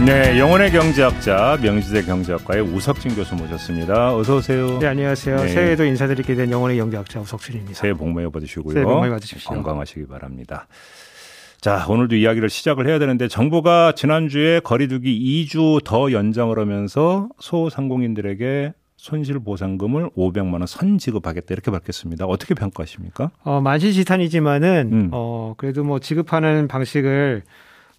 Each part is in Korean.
네, 영혼의 경제학자 명지대 경제학과의 우석진 교수 모셨습니다. 어서 오세요. 네, 안녕하세요. 네. 새해에도 인사드리게 된 영혼의 경제학자 우석진입니다. 새해 복 많이 받으시고요. 새해 복 많이 받으십시오. 건강하시기 바랍니다. 자, 오늘도 이야기를 시작을 해야 되는데 정부가 지난주에 거리두기 2주 더 연장을 하면서 소상공인들에게 손실 보상금을 500만 원 선지급하겠다 이렇게 밝혔습니다. 어떻게 평가하십니까? 어, 만시지탄이지만은 음. 어, 그래도 뭐 지급하는 방식을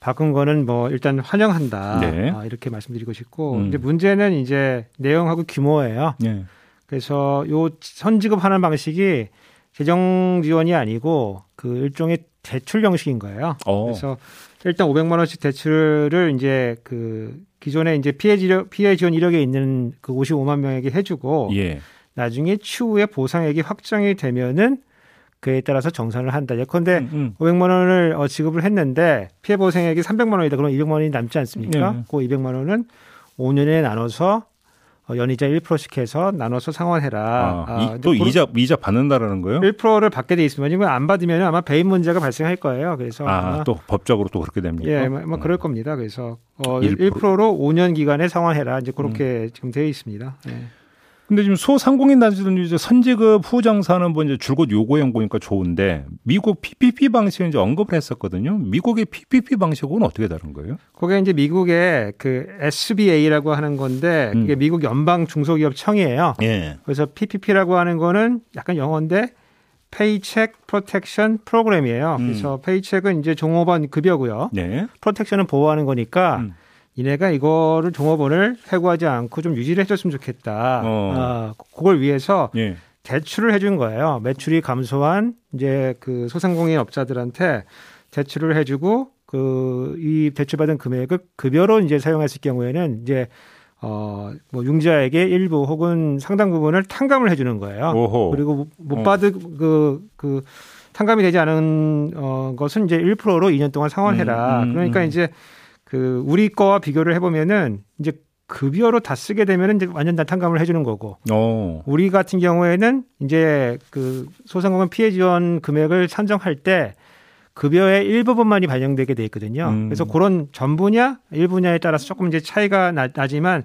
바꾼 거는 뭐 일단 환영한다. 네. 아, 이렇게 말씀드리고 싶고 음. 근데 문제는 이제 내용하고 규모예요. 네. 그래서 요 선지급하는 방식이 재정 지원이 아니고 그 일종의 대출 형식인 거예요. 오. 어. 그래서 일단 500만 원씩 대출을 이제 그 기존에 이제 피해 지원 피해 지원 이력에 있는 그 55만 명에게 해주고 예. 나중에 추후에 보상액이 확정이 되면은 그에 따라서 정산을 한다. 예컨대 음, 음. 500만 원을 어, 지급을 했는데 피해 보상액이 300만 원이다. 그러면 200만 원이 남지 않습니까? 네. 그 200만 원은 5년에 나눠서 어, 연이자 1%씩 해서 나눠서 상환해라. 아, 아, 또 이자 이자 받는다라는 거예요? 1%를 받게 돼 있으면 이거 안 받으면 아마 배임 문제가 발생할 거예요. 그래서 아, 또 법적으로 또 그렇게 됩니까? 예, 뭐, 뭐 그럴 음. 겁니다. 그래서 어, 1%? 1%로 5년 기간에 상환해라. 이제 그렇게 음. 지금 되어 있습니다. 예. 근데 지금 소상공인 단체들은 이제 선지급 후정산은 뭐 이제 줄곧 요구형 보니까 좋은데 미국 PPP 방식을 이제 언급을 했었거든요. 미국의 PPP 방식은 어떻게 다른 거예요? 그게 이제 미국의 그 SBA라고 하는 건데 그게 음. 미국 연방 중소기업 청이에요. 예. 그래서 PPP라고 하는 거는 약간 영어인데 페이책 프로텍션 프로그램이에요. 음. 그래서 페이책은 이제 종업원 급여고요. 네. 프로텍션은 보호하는 거니까 음. 이내가 이거를 종업원을 해고하지 않고 좀 유지를 해줬으면 좋겠다. 어. 아, 그걸 위해서 예. 대출을 해준 거예요. 매출이 감소한 이제 그 소상공인 업자들한테 대출을 해주고 그 이 대출받은 금액을 급여로 이제 사용했을 경우에는 이제 어뭐 융자에게 일부 혹은 상당 부분을 탕감을 해주는 거예요. 오호. 그리고 못 어. 받은 그그 그 탕감이 되지 않은 어 것은 이제 1%로 2년 동안 상환해라. 음, 음, 그러니까 음. 이제 그 우리 거와 비교를 해보면은 이제 급여로 다 쓰게 되면은 이제 완전 다 탕감을 해주는 거고. 오. 어. 우리 같은 경우에는 이제 그 소상공인 피해 지원 금액을 산정할 때 급여의 일부분만이 반영되게 돼 있거든요. 음. 그래서 그런 전부냐 일부냐에 따라서 조금 이제 차이가 나, 지만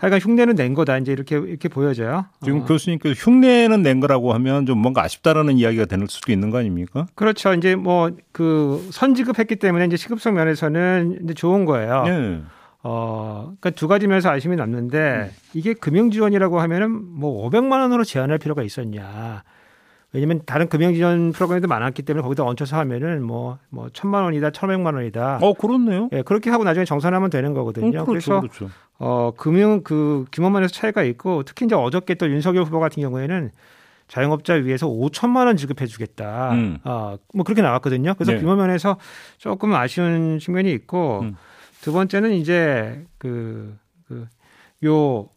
하여간 흉내는 낸 거다 이제 이렇게 이렇게 보여져요. 지금 어. 교수님께서 흉내는 낸 거라고 하면 좀 뭔가 아쉽다라는 이야기가 될 수도 있는 거 아닙니까? 그렇죠. 이제 뭐 그 선지급했기 때문에 이제 시급성 면에서는 이제 좋은 거예요. 네. 어, 그러니까 두 가지 면에서 아쉬움이 남는데 음. 이게 금융 지원이라고 하면은 뭐 500만 원으로 제한할 필요가 있었냐. 왜냐면 다른 금융지원 프로그램도 많았기 때문에 거기다 얹혀서 하면은 뭐, 뭐, 천만 원이다, 천오백만 원이다. 어, 그렇네요. 예, 그렇게 하고 나중에 정산하면 되는 거거든요. 어, 그렇죠, 그래서 그렇죠. 어, 금융 그 규모만에서 차이가 있고 특히 이제 어저께 또 윤석열 후보 같은 경우에는 자영업자 위해서 5천만 원 지급해 주겠다. 음. 어, 뭐 그렇게 나왔거든요. 그래서 네. 규모 면에서 조금 아쉬운 측면이 있고 음. 두 번째는 이제 그, 그, 요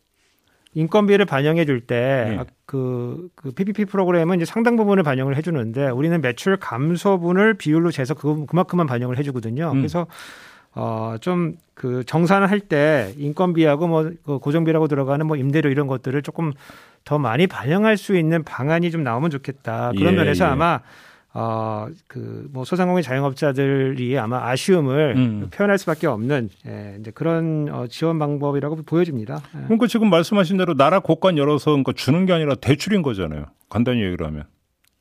인건비를 반영해 줄때 네. 그, 그 PPP 프로그램은 이제 상당 부분을 반영을 해주는데 우리는 매출 감소분을 비율로 재서 그, 그만큼만 반영을 해주거든요. 음. 그래서 어, 좀 그 정산을 할 때 인건비하고 뭐 그 고정비라고 들어가는 뭐 임대료 이런 것들을 조금 더 많이 반영할 수 있는 방안이 좀 나오면 좋겠다. 그런 예, 면에서 예. 아마 어, 그, 뭐, 소상공인 자영업자들이 아마 아쉬움을 음. 표현할 수밖에 없는, 예, 이제 그런 어, 지원 방법이라고 보여집니다. 예. 그러니까 지금 말씀하신 대로 나라 곳간 열어서 그러니까 주는 게 아니라 대출인 거잖아요. 간단히 얘기를 하면.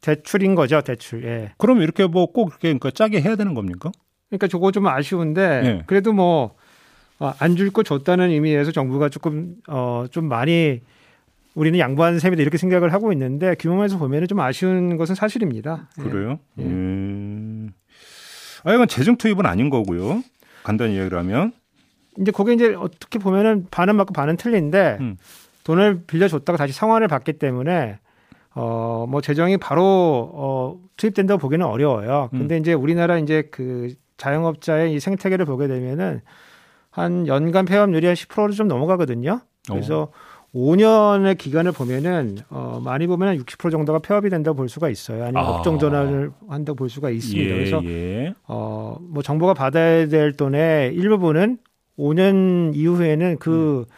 대출인 거죠, 대출, 예. 그럼 이렇게 뭐 꼭 이렇게 그러니까 짜게 해야 되는 겁니까? 그러니까 저거 좀 아쉬운데, 예. 그래도 뭐, 어, 안줄 거 줬다는 의미에서 정부가 조금, 어, 좀 많이 우리는 양보하는 셈이다 이렇게 생각을 하고 있는데 규모에서 보면은 좀 아쉬운 것은 사실입니다. 예. 그래요? 예. 음. 아, 이건 재정 투입은 아닌 거고요. 간단히 얘기를 하면. 이제 거기 이제 어떻게 보면은 반은 맞고 반은 틀린데 음. 돈을 빌려줬다가 다시 상환을 받기 때문에 어, 뭐 재정이 바로 어, 투입된다고 보기는 어려워요. 근데 음. 이제 우리나라 이제 그 자영업자의 이 생태계를 보게 되면은 한 연간 폐업률이 한 10%를 좀 넘어가거든요. 그래서 어. 5년의 기간을 보면은 어 많이 보면 한60% 정도가 폐업이 된다고 볼 수가 있어요. 아니면 아. 업종 전환을 한다고 볼 수가 있습니다. 예, 그래서 예. 어뭐 정부가 받아야 될 돈의 일부분은 5년 이후에는 그, 음.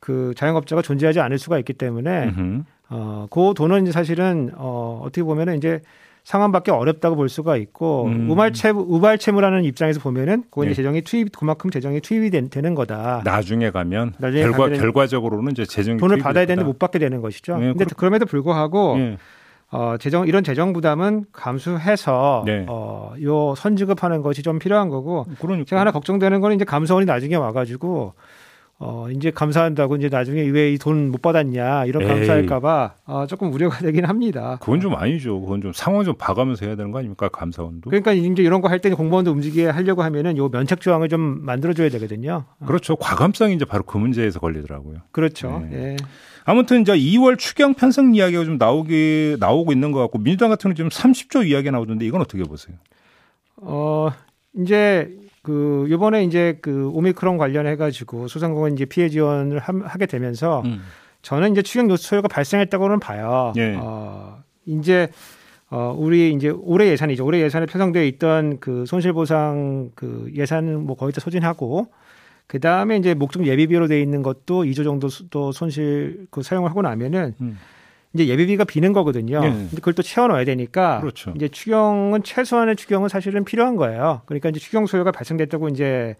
그 자영업자가 존재하지 않을 수가 있기 때문에 어, 그 돈은 사실은 어, 어떻게 보면은 이제 상환받기 어렵다고 볼 수가 있고 음. 우발채 우발채무라는 입장에서 보면은 그건 네. 재정이 투입 그만큼 재정이 투입이 된, 되는 거다. 나중에 가면 나중에 결과 결과적으로는 이제 재정 돈을 받아야 되는데 못 받게 되는 것이죠. 네, 근데 그럼, 에도 불구하고 네. 어, 재정 이런 재정 부담은 감수해서 네. 어, 요 선지급하는 것이 좀 필요한 거고 그러니까. 제가 하나 걱정되는 거는 이제 감사원이 나중에 와가지고 어, 이제 감사한다고 이제 나중에 왜 이 돈 못 받았냐 이런 감사할까봐 어, 조금 우려가 되긴 합니다. 그건 좀 아니죠. 그건 좀 상황 좀 봐가면서 해야 되는 거 아닙니까 감사원도? 그러니까 이제 이런 거 할때 공무원도 움직이게 하려고 하면은 요 면책 조항을 좀 만들어줘야 되거든요. 그렇죠. 과감성이 이제 바로 그 문제에서 걸리더라고요. 그렇죠. 네. 예. 아무튼 이제 2월 추경 편성 이야기가 좀 나오기 나오고 있는 것 같고 민주당 같은 경우는 지금 30조 이야기가 나오던데 이건 어떻게 보세요? 어 이제 그 요번에 이제 그 오미크론 관련해 가지고 소상공인 이제 피해 지원을 하, 게 되면서 음. 저는 이제 추경 요소가 발생했다고는 봐요. 예. 어 이제 어 우리 이제 올해 예산이죠. 올해 예산에 편성되어 있던 그 손실 보상 그 예산은 뭐 거의 다 소진하고 그 다음에 이제 목적 예비비로 돼 있는 것도 2조 정도 또 손실 그 사용을 하고 나면은 음. 이제 예비비가 비는 거거든요. 네. 근데 그걸 또 채워 넣어야 되니까 그렇죠. 이제 추경은 최소한의 추경은 사실은 필요한 거예요. 그러니까 이제 추경 소요가 발생됐다고 이제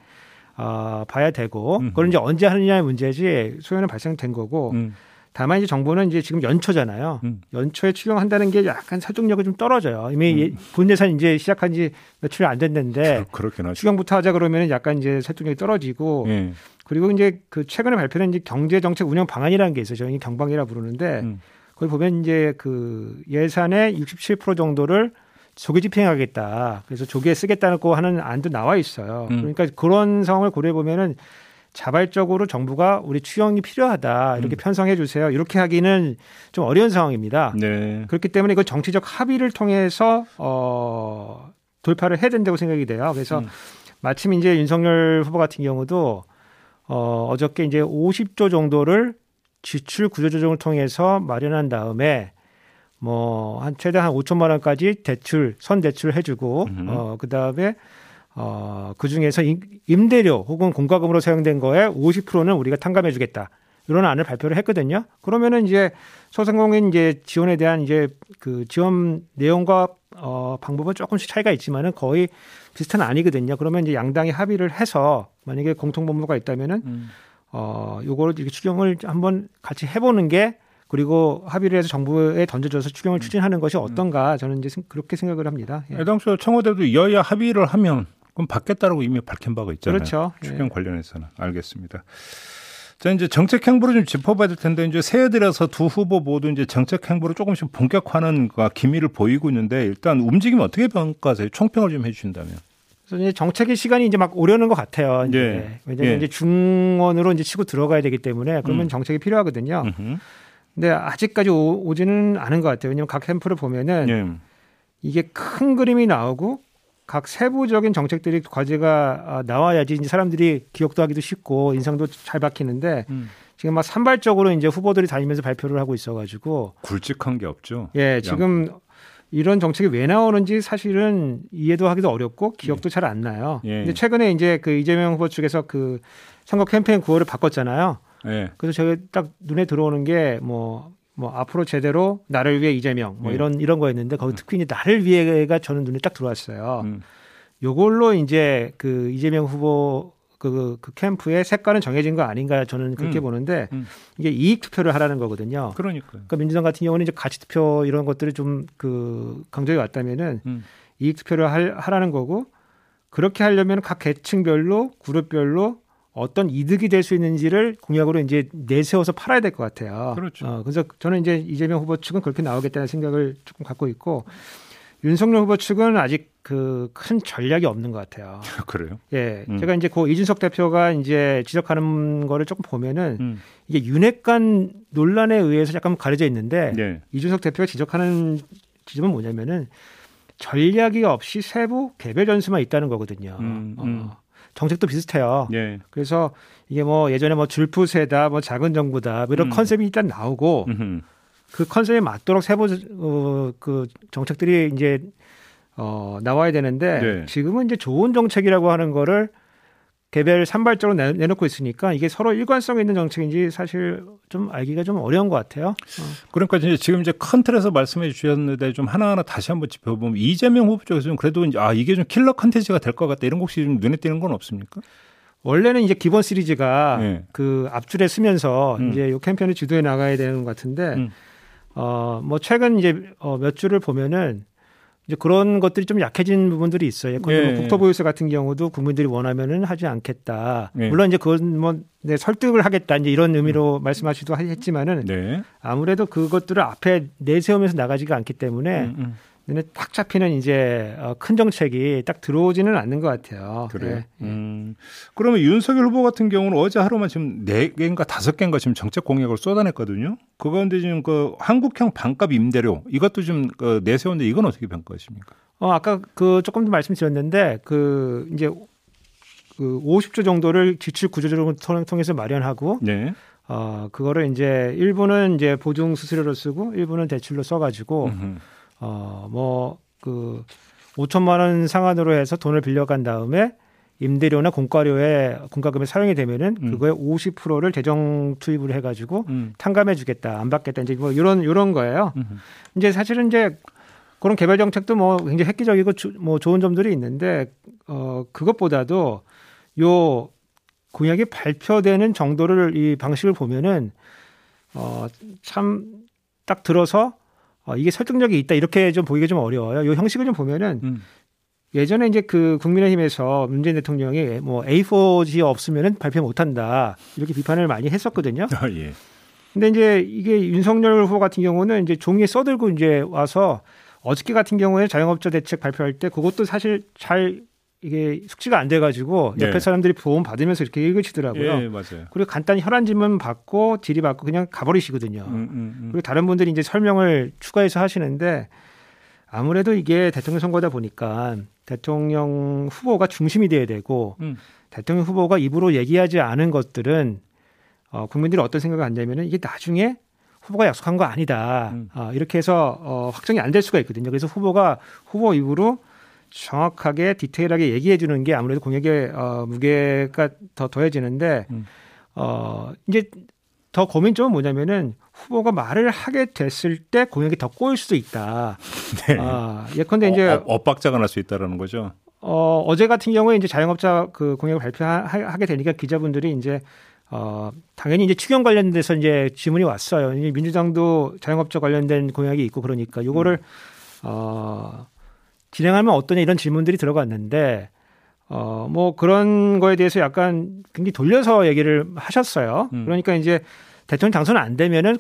어, 봐야 되고 음. 그걸 이제 언제 하느냐의 문제지 소요는 발생된 거고 음. 다만 이제 정부는 이제 지금 연초잖아요. 음. 연초에 추경한다는 게 약간 설득력이 좀 떨어져요. 이미 음. 본 예산 이제 시작한 지 며칠 안 됐는데 그, 추경부터 하자 그러면 약간 이제 설득력이 떨어지고 예. 그리고 이제 그 최근에 발표된 이제 경제 정책 운영 방안이라는 게 있어요. 저희 경방이라 부르는데 음. 거기 보면 이제 그 예산의 67% 정도를 조기 집행하겠다. 그래서 조기에 쓰겠다고 하는 안도 나와 있어요. 음. 그러니까 그런 상황을 고려해 보면은 자발적으로 정부가 우리 추경이 필요하다 이렇게 음. 편성해 주세요 이렇게 하기는 좀 어려운 상황입니다. 네. 그렇기 때문에 이걸 정치적 합의를 통해서 어 돌파를 해야 된다고 생각이 돼요. 그래서 음. 마침 이제 윤석열 후보 같은 경우도 어 어저께 이제 50조 정도를 지출 구조 조정을 통해서 마련한 다음에 뭐 한 최대 한 5천만 원까지 대출 선 대출을 해주고 음. 어 그다음에 어 그 중에서 임대료 혹은 공과금으로 사용된 거에 50%는 우리가 탕감해주겠다. 이런 안을 발표를 했거든요. 그러면은 이제 소상공인 이제 지원에 대한 이제 그 지원 내용과 어 방법은 조금씩 차이가 있지만은 거의 비슷한 아니거든요. 그러면 이제 양당이 합의를 해서 만약에 공통 분모가 있다면은 음. 어, 요거를 이렇게 추경을 한번 같이 해보는 게 그리고 합의를 해서 정부에 던져줘서 추경을 음. 추진하는 것이 어떤가 저는 이제 그렇게 생각을 합니다. 예. 당초 청와대도 여야 합의를 하면 그럼 받겠다라고 이미 밝힌 바가 있잖아요. 그렇죠. 추경 예. 관련해서는 알겠습니다. 자 이제 정책 행보를 좀 짚어봐야 될 텐데 이제 새해 들어서 두 후보 모두 이제 정책 행보를 조금씩 본격화하는 기미를 보이고 있는데 일단 움직임 어떻게 평가하세요? 총평을 좀 해주신다면. 그래서 이제 정책의 시간이 이제 막 오려는 것 같아요. 이제. 네. 왜냐하면 네. 이제 중원으로 이제 치고 들어가야 되기 때문에 그러면 음. 정책이 필요하거든요. 음흠. 근데 아직까지 오, 지는 않은 것 같아요. 왜냐하면 각 캠프를 보면은 네. 이게 큰 그림이 나오고 각 세부적인 정책들이 과제가 아, 나와야지 이제 사람들이 기억도 하기도 쉽고 인상도 잘 박히는데 음. 지금 막 산발적으로 이제 후보들이 다니면서 발표를 하고 있어가지고 굵직한 게 없죠. 예, 지금 이런 정책이 왜 나오는지 사실은 이해도 하기도 어렵고 기억도 예. 잘안 나요. 예. 근데 최근에 이제 그 이재명 후보 측에서 그 선거 캠페인 구호를 바꿨잖아요. 예. 그래서 제가 딱 눈에 들어오는 게뭐 뭐 앞으로 제대로 나를 위해 이재명 뭐 예. 이런 이런 거였는데 거기 음. 특히 이제 나를 위해가 저는 눈에 딱 들어왔어요. 음. 요걸로 이제 그 이재명 후보 그, 그 캠프의 색깔은 정해진 거 아닌가 저는 그렇게 음. 보는데 음. 이게 이익 투표를 하라는 거거든요. 그러니까요. 그러니까 민주당 같은 경우는 이제 가치 투표 이런 것들이 좀그 강조해 왔다면은 음. 이익 투표를 할, 하라는 거고 그렇게 하려면 각 계층별로 그룹별로 어떤 이득이 될 수 있는지를 공약으로 이제 내세워서 팔아야 될 것 같아요. 그렇죠. 어, 그래서 저는 이제 이재명 후보 측은 그렇게 나오겠다는 생각을 조금 갖고 있고 윤석열 후보 측은 아직 그 큰 전략이 없는 것 같아요. 그래요? 예. 음. 제가 이제 고 이준석 대표가 이제 지적하는 거를 조금 보면은 음. 이게 윤핵관 논란에 의해서 약간 가려져 있는데 네. 이준석 대표가 지적하는 지점은 뭐냐면은 전략이 없이 세부 개별 전수만 있다는 거거든요. 음, 어. 음. 정책도 비슷해요. 예. 그래서 이게 뭐 예전에 뭐 줄푸세다, 뭐 작은 정부다 뭐 이런 음. 컨셉이 일단 나오고 음흠. 그 컨셉에 맞도록 세부 어, 그 정책들이 이제 어, 나와야 되는데 네. 지금은 이제 좋은 정책이라고 하는 거를 개별 산발적으로 내, 놓고 있으니까 이게 서로 일관성 있는 정책인지 사실 좀 알기가 좀 어려운 것 같아요. 어. 그러니까 이제 지금 이제 큰 틀에서 말씀해 주셨는데 좀 하나하나 다시 한번 짚어보면 이재명 후보 쪽에서 좀 그래도 이제 아 이게 좀 킬러 컨텐츠가 될 것 같다 이런 거 혹시 좀 눈에 띄는 건 없습니까? 원래는 이제 기본 시리즈가 네. 그 앞줄에 서면서 음. 이제 요 캠페인을 주도해 나가야 되는 것 같은데 음. 어뭐 최근 이제 어, 몇 줄을 보면은 이제 그런 것들이 좀 약해진 부분들이 있어요. 예컨대 뭐 국토보유세 같은 경우도 국민들이 원하면은 하지 않겠다. 네. 물론 이제 그건 뭐 네, 설득을 하겠다 이제 이런 의미로 음. 말씀하시도 했지만은 네. 아무래도 그것들을 앞에 내세우면서 나가지가 않기 때문에 음, 음. 눈에 딱 잡히는 이제 어, 큰 정책이 딱 들어오지는 않는 것 같아요. 그래요. 네. 음. 그러면 윤석열 후보 같은 경우는 어제 하루만 지금 네 개인가 다섯 개인가 지금 정책 공약을 쏟아냈거든요. 그 가운데 지금 그 한국형 반값 임대료 이것도 좀그 내세웠는데 이건 어떻게 평가하십니까? 어 아까 그 조금 더 말씀드렸는데 그 이제 그 50조 정도를 지출 구조조정을 통해서 마련하고 네. 어 그거를 이제 일부는 이제 보증 수수료로 쓰고 일부는 대출로 써가지고. 음흠. 어, 뭐, 그, 5천만 원 상한으로 해서 돈을 빌려간 다음에 임대료나 공과료에 공과금에 사용이 되면은 음. 그거의 50%를 재정 투입을 해가지고 음. 탕감해 주겠다 안 받겠다 이제 뭐 이런 이런 거예요. 음. 이제 사실은 이제 그런 개발 정책도 뭐 굉장히 획기적이고 주, 뭐 좋은 점들이 있는데 어 그것보다도 요 공약이 발표되는 정도를 이 방식을 보면은 어참 딱 들어서 어, 이게 설득력이 있다 이렇게 좀 보기가 좀 어려워요. 이 형식을 좀 보면은 음. 예전에 이제 그 국민의힘에서 문재인 대통령이 뭐 A4G 없으면은 발표 못한다 이렇게 비판을 많이 했었거든요. 아, 예. 근데 이제 이게 윤석열 후보 같은 경우는 이제 종이에 써들고 이제 와서 어저께 같은 경우에 자영업자 대책 발표할 때 그것도 사실 잘 이게 숙지가 안 돼가지고 옆에 네. 사람들이 보험 받으면서 이렇게 읽으시더라고요. 예, 맞아요. 그리고 간단히 혈안 질문 받고 질의 받고 그냥 가버리시거든요. 음, 음, 음. 그리고 다른 분들이 이제 설명을 추가해서 하시는데 아무래도 이게 대통령 선거다 보니까 대통령 후보가 중심이 돼야 되고 음. 대통령 후보가 입으로 얘기하지 않은 것들은 어, 국민들이 어떤 생각을 한다면은 이게 나중에 후보가 약속한 거 아니다. 음. 어, 이렇게 해서 어, 확정이 안 될 수가 있거든요. 그래서 후보가 후보 입으로 정확하게 디테일하게 얘기해 주는 게 아무래도 공약의 어, 무게가 더 더해지는데 음. 어 이제 더 고민점은 뭐냐면은 후보가 말을 하게 됐을 때 공약이 더 꼬일 수도 있다. 네. 아, 예컨대 이제 어, 엇박자가 날 수 있다라는 거죠. 어, 어제 같은 경우에 이제 자영업자 그 공약을 발표하게 되니까 기자분들이 이제 어, 당연히 이제 추경 관련돼서 이제 질문이 왔어요. 민주당도 자영업자 관련된 공약이 있고 그러니까 요거를 음. 어, 진행하면 어떠냐 이런 질문들이 들어갔는데 어, 뭐 그런 거에 대해서 약간 굉장히 돌려서 얘기를 하셨어요. 음. 그러니까 이제 대통령 당선 안 되면은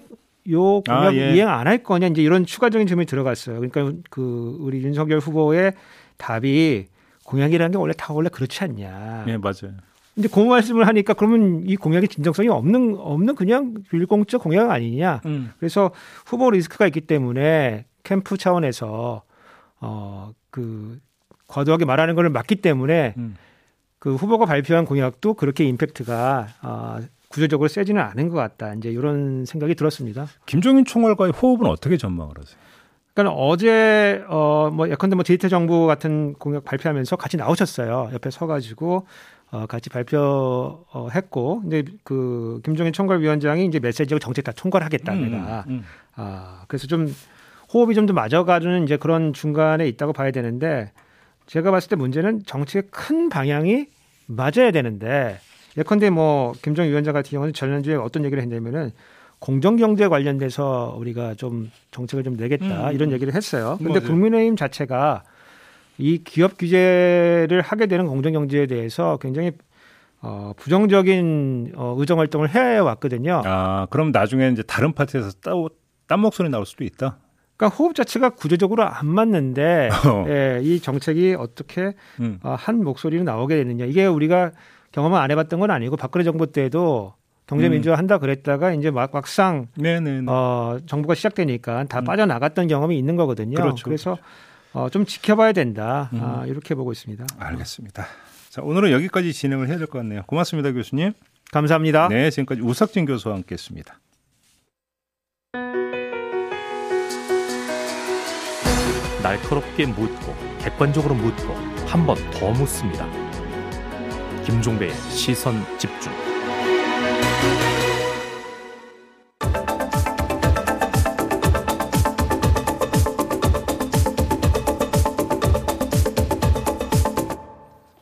요 공약 아, 예. 이행 안 할 거냐 이제 이런 추가적인 질문이 들어갔어요. 그러니까 그 우리 윤석열 후보의 답이 공약이라는 게 원래 다 원래 그렇지 않냐. 예, 맞아요. 근데 그 말씀을 하니까 그러면 이 공약의 진정성이 없는 없는 그냥 빌공적 공약 아니냐. 음. 그래서 후보 리스크가 있기 때문에 캠프 차원에서 어, 그 과도하게 말하는 것을 막기 때문에 음. 그 후보가 발표한 공약도 그렇게 임팩트가 어, 구조적으로 세지는 않은 것 같다. 이제 이런 생각이 들었습니다. 김종인 총괄과의 호흡은 어떻게 전망을 하세요? 그러니까 어제 어뭐 예컨대 뭐 디지털 정부 같은 공약 발표하면서 같이 나오셨어요. 옆에 서가지고 어 같이 발표했고 근데 그 김종인 총괄위원장이 이제 메시지하고 정책 다 총괄하겠다 음, 내가 음. 아 그래서 좀 호흡이 좀 더 맞아가는 이제 그런 중간에 있다고 봐야 되는데 제가 봤을 때 문제는 정책의 큰 방향이 맞아야 되는데 예컨대 뭐 김정 위원장 같은 경우는 지난주에 어떤 얘기를 했냐면은 공정경제 관련돼서 우리가 좀 정책을 좀 내겠다 음. 이런 얘기를 했어요. 근데 맞아요. 국민의힘 자체가 이 기업 규제를 하게 되는 공정경제에 대해서 굉장히 어, 부정적인 어, 의정 활동을 해 왔거든요. 아, 그럼 나중에 이제 다른 파트에서 따, 딴 목소리 나올 수도 있다. 그러니까 호흡 자체가 구조적으로 안 맞는데 어. 예, 이 정책이 어떻게 음. 어, 한 목소리로 나오게 되느냐 이게 우리가 경험을 안 해봤던 건 아니고 박근혜 정부 때도 경제 민주화 음. 한다 그랬다가 이제 막 막상 네네네. 어, 정부가 시작되니까 다 음. 빠져나갔던 경험이 있는 거거든요. 그렇죠, 그래서 그렇죠. 어, 좀 지켜봐야 된다 음. 아, 이렇게 보고 있습니다. 알겠습니다. 자, 오늘은 여기까지 진행을 해야 될 것 같네요. 고맙습니다, 교수님. 감사합니다. 네, 지금까지 우석진 교수와 함께했습니다. 날카롭게 묻고 객관적으로 묻고 한 번 더 묻습니다. 김종배의 시선 집중.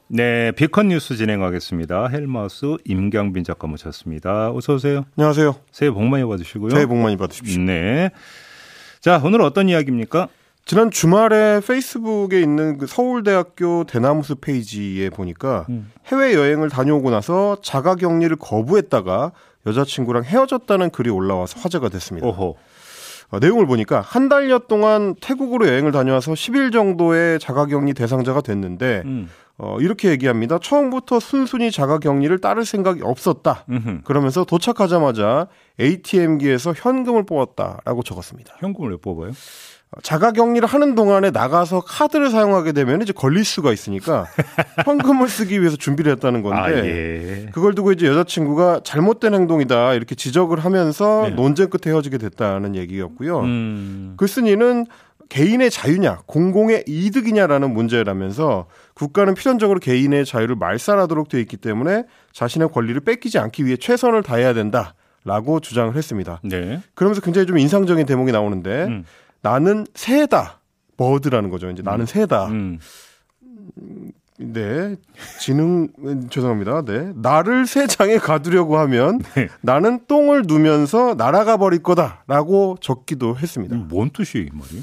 네, 비컨 뉴스 진행하겠습니다. 헬마우스 임경빈 작가 모셨습니다. 어서 오세요. 안녕하세요. 새해 복 많이 받으시고요. 새해 복 많이 받으십시오. 네. 자, 오늘 어떤 이야기입니까? 지난 주말에 페이스북에 있는 그 서울대학교 대나무숲 페이지에 보니까 음. 해외 여행을 다녀오고 나서 자가 격리를 거부했다가 여자친구랑 헤어졌다는 글이 올라와서 화제가 됐습니다. 오호. 어, 내용을 보니까 한 달여 동안 태국으로 여행을 다녀와서 10일 정도의 자가격리 대상자가 됐는데 음. 어, 이렇게 얘기합니다. 처음부터 순순히 자가격리를 따를 생각이 없었다. 음흠. 그러면서 도착하자마자 ATM기에서 현금을 뽑았다라고 적었습니다. 현금을 왜 뽑아요? 자가 격리를 하는 동안에 나가서 카드를 사용하게 되면 이제 걸릴 수가 있으니까 현금을 쓰기 위해서 준비를 했다는 건데 아, 예. 그걸 두고 이제 여자친구가 잘못된 행동이다 이렇게 지적을 하면서 네. 논쟁 끝에 헤어지게 됐다는 얘기였고요. 음. 글쓴이는 개인의 자유냐 공공의 이득이냐라는 문제라면서 국가는 필연적으로 개인의 자유를 말살하도록 되어 있기 때문에 자신의 권리를 뺏기지 않기 위해 최선을 다해야 된다 라고 주장을 했습니다. 네. 그러면서 굉장히 좀 인상적인 대목이 나오는데 음. 나는 새다. 버드라는 거죠. 이제 음. 나는 새다. 음. 네. 지능, 죄송합니다. 네. 나를 새 장에 가두려고 하면 네. 나는 똥을 누면서 날아가 버릴 거다. 라고 적기도 했습니다. 뭔 뜻이에요, 이 말이?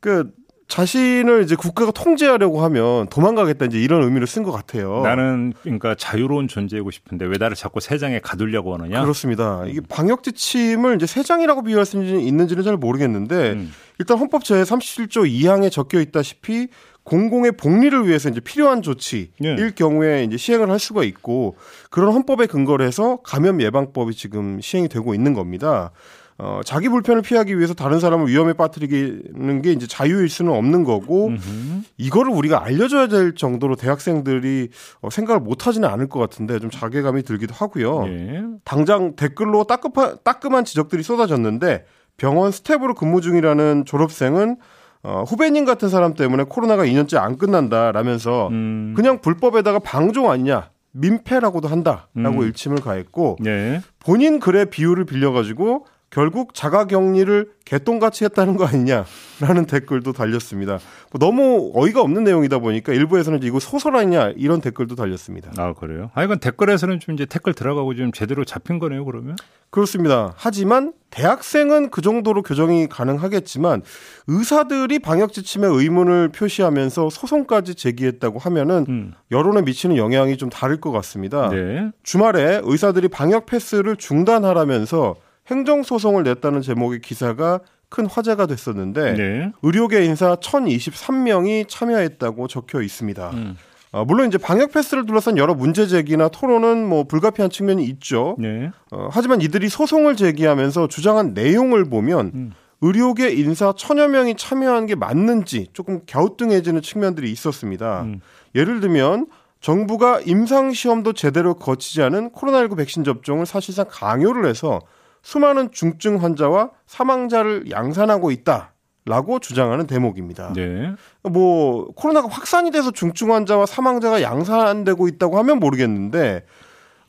그, 자신을 이제 국가가 통제하려고 하면 도망가겠다 이제 이런 의미를 쓴 것 같아요. 나는 그러니까 자유로운 존재이고 싶은데 왜 나를 자꾸 세장에 가두려고 하느냐? 그렇습니다. 이게 방역 지침을 이제 세장이라고 비유할 수 있는지는 잘 모르겠는데 음. 일단 헌법 제 37조 2항에 적혀 있다시피 공공의 복리를 위해서 이제 필요한 조치일 예. 경우에 이제 시행을 할 수가 있고 그런 헌법에 근거를 해서 감염 예방법이 지금 시행이 되고 있는 겁니다. 어, 자기 불편을 피하기 위해서 다른 사람을 위험에 빠뜨리는 게 이제 자유일 수는 없는 거고 음흠. 이거를 우리가 알려줘야 될 정도로 대학생들이 어, 생각을 못 하지는 않을 것 같은데 좀 자괴감이 들기도 하고요. 예. 당장 댓글로 따끔한, 따끔한 지적들이 쏟아졌는데 병원 스텝으로 근무 중이라는 졸업생은 어, 후배님 같은 사람 때문에 코로나가 2년째 안 끝난다라면서 음. 그냥 불법에다가 방종 아니냐 민폐라고도 한다라고 음. 일침을 가했고 네. 본인 글의 비유를 빌려가지고 결국 자가격리를 개똥같이 했다는 거 아니냐라는 댓글도 달렸습니다. 뭐 너무 어이가 없는 내용이다 보니까 일부에서는 이거 소설 아니냐 이런 댓글도 달렸습니다. 아 그래요? 아 이건 댓글에서는 좀 이제 댓글 들어가고 좀 제대로 잡힌 거네요 그러면? 그렇습니다. 하지만 대학생은 그 정도로 교정이 가능하겠지만 의사들이 방역 지침에 의문을 표시하면서 소송까지 제기했다고 하면은 음. 여론에 미치는 영향이 좀 다를 것 같습니다. 네. 주말에 의사들이 방역 패스를 중단하라면서 행정소송을 냈다는 제목의 기사가 큰 화제가 됐었는데 네. 의료계 인사 1,023명이 참여했다고 적혀 있습니다. 음. 어, 물론 이제 방역 패스를 둘러싼 여러 문제 제기나 토론은 뭐 불가피한 측면이 있죠. 네. 어, 하지만 이들이 소송을 제기하면서 주장한 내용을 보면 음. 의료계 인사 천여 명이 참여한 게 맞는지 조금 갸우뚱해지는 측면들이 있었습니다. 음. 예를 들면 정부가 임상 시험도 제대로 거치지 않은 코로나19 백신 접종을 사실상 강요를 해서 수많은 중증 환자와 사망자를 양산하고 있다. 라고 주장하는 대목입니다. 네. 뭐 코로나가 확산이 돼서 중증 환자와 사망자가 양산되고 있다고 하면 모르겠는데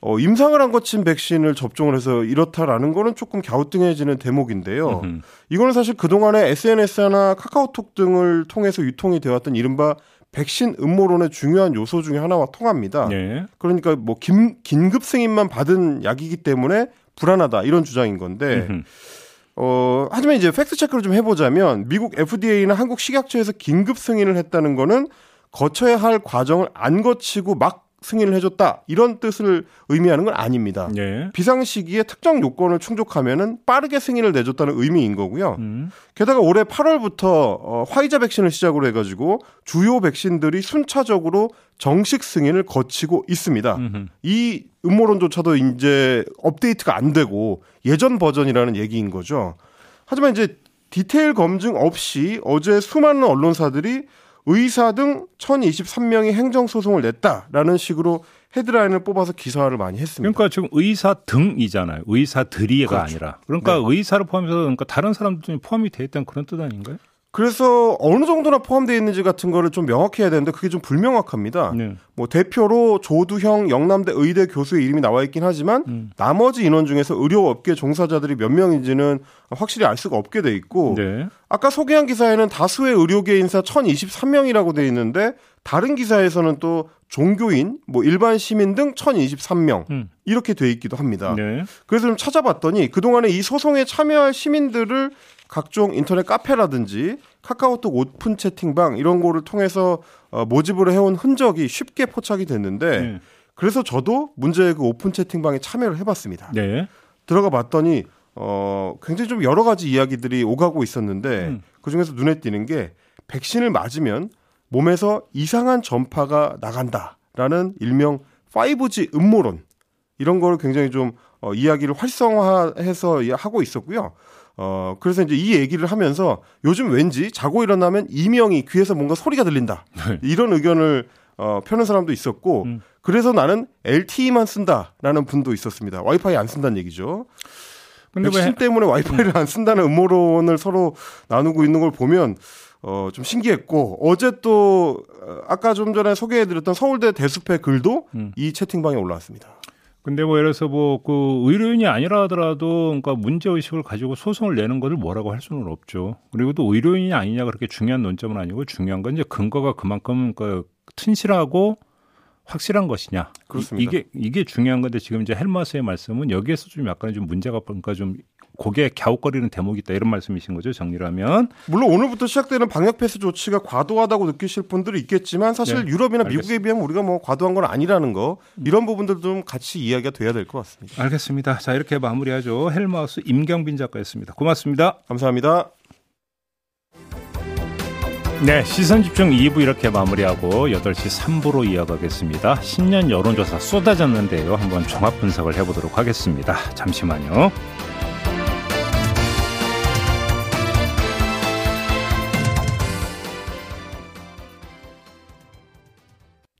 어, 임상을 안 거친 백신을 접종을 해서 이렇다라는 거는 조금 갸우뚱해지는 대목인데요. 으흠. 이거는 사실 그동안에 SNS나 카카오톡 등을 통해서 유통이 되었던 이른바 백신 음모론의 중요한 요소 중의 하나와 통합니다. 네. 그러니까 뭐 긴, 긴급 승인만 받은 약이기 때문에 불안하다 이런 주장인 건데 어 하지만 이제 fact check를 좀 해보자면 미국 FDA나 한국 식약처에서 긴급 승인을 했다는 거는 거쳐야 할 과정을 안 거치고 막 승인을 해줬다 이런 뜻을 의미하는 건 아닙니다. 네. 비상 시기에 특정 요건을 충족하면은 빠르게 승인을 내줬다는 의미인 거고요. 음. 게다가 올해 8월부터 어, 화이자 백신을 시작으로 해가지고 주요 백신들이 순차적으로 정식 승인을 거치고 있습니다. 음흠. 이 음모론조차도 이제 업데이트가 안 되고 예전 버전이라는 얘기인 거죠. 하지만 이제 디테일 검증 없이 어제 수많은 언론사들이 의사 등 1023명이 행정소송을 냈다라는 식으로 헤드라인을 뽑아서 기사를 많이 했습니다. 그러니까 지금 의사 등이잖아요. 의사들이가 그렇죠. 아니라. 그러니까 네. 의사를 포함해서 그러니까 다른 사람들이 포함이 돼 있다는 그런 뜻 아닌가요? 그래서 어느 정도나 포함되어 있는지 같은 거를 좀 명확해야 되는데 그게 좀 불명확합니다. 네. 뭐 대표로 조두형 영남대 의대 교수의 이름이 나와 있긴 하지만 음. 나머지 인원 중에서 의료업계 종사자들이 몇 명인지는 확실히 알 수가 없게 돼 있고 네. 아까 소개한 기사에는 다수의 의료계 인사 1023명이라고 돼 있는데 다른 기사에서는 또 종교인, 뭐 일반 시민 등 1023명 음. 이렇게 돼 있기도 합니다. 네. 그래서 좀 찾아봤더니 그동안에 이 소송에 참여할 시민들을 각종 인터넷 카페라든지 카카오톡 오픈 채팅방 이런 거를 통해서 어, 모집을 해온 흔적이 쉽게 포착이 됐는데 네. 그래서 저도 문제의 그 오픈 채팅방에 참여를 해봤습니다. 네. 들어가 봤더니 어, 굉장히 좀 여러 가지 이야기들이 오가고 있었는데 음. 그 중에서 눈에 띄는 게 백신을 맞으면 몸에서 이상한 전파가 나간다라는 일명 5G 음모론 이런 거를 굉장히 좀 어, 이야기를 활성화해서 하고 있었고요. 어, 그래서 이제 이 얘기를 하면서 요즘 왠지 자고 일어나면 이명이 귀에서 뭔가 소리가 들린다. 네. 이런 의견을 어, 펴는 사람도 있었고, 음. 그래서 나는 LTE만 쓴다라는 분도 있었습니다. 와이파이 안 쓴다는 얘기죠. 근데 백신 왜... 때문에 와이파이를 음. 안 쓴다는 음모론을 서로 나누고 있는 걸 보면 어, 좀 신기했고, 어제 또, 어, 아까 좀 전에 소개해드렸던 서울대 대숲의 글도 음. 이 채팅방에 올라왔습니다. 근데 뭐 예를 들어서 뭐 그 의료인이 아니라 하더라도 그러니까 문제 의식을 가지고 소송을 내는 것을 뭐라고 할 수는 없죠. 그리고 또 의료인이 아니냐 그렇게 중요한 논점은 아니고 중요한 건 이제 근거가 그만큼 그 튼실하고 확실한 것이냐. 그렇습니다. 이, 게 이게 중요한 건데 지금 이제 헬마스의 말씀은 여기에서 좀 약간 좀 문제가 그러니까 좀 고개 갸웃거리는 대목이 있다 이런 말씀이신 거죠 정리라면 물론 오늘부터 시작되는 방역 패스 조치가 과도하다고 느끼실 분들이 있겠지만 사실 네, 유럽이나 알겠습니다. 미국에 비하면 우리가 뭐 과도한 건 아니라는 거 이런 부분들도 좀 같이 이야기가 돼야 될 것 같습니다. 알겠습니다. 자 이렇게 마무리하죠. 헬마우스 임경빈 작가였습니다. 고맙습니다. 감사합니다. 네, 시선 집중 2부 이렇게 마무리하고 8시 3부로 이어가겠습니다. 신년 여론조사 쏟아졌는데요. 한번 종합 분석을 해보도록 하겠습니다. 잠시만요.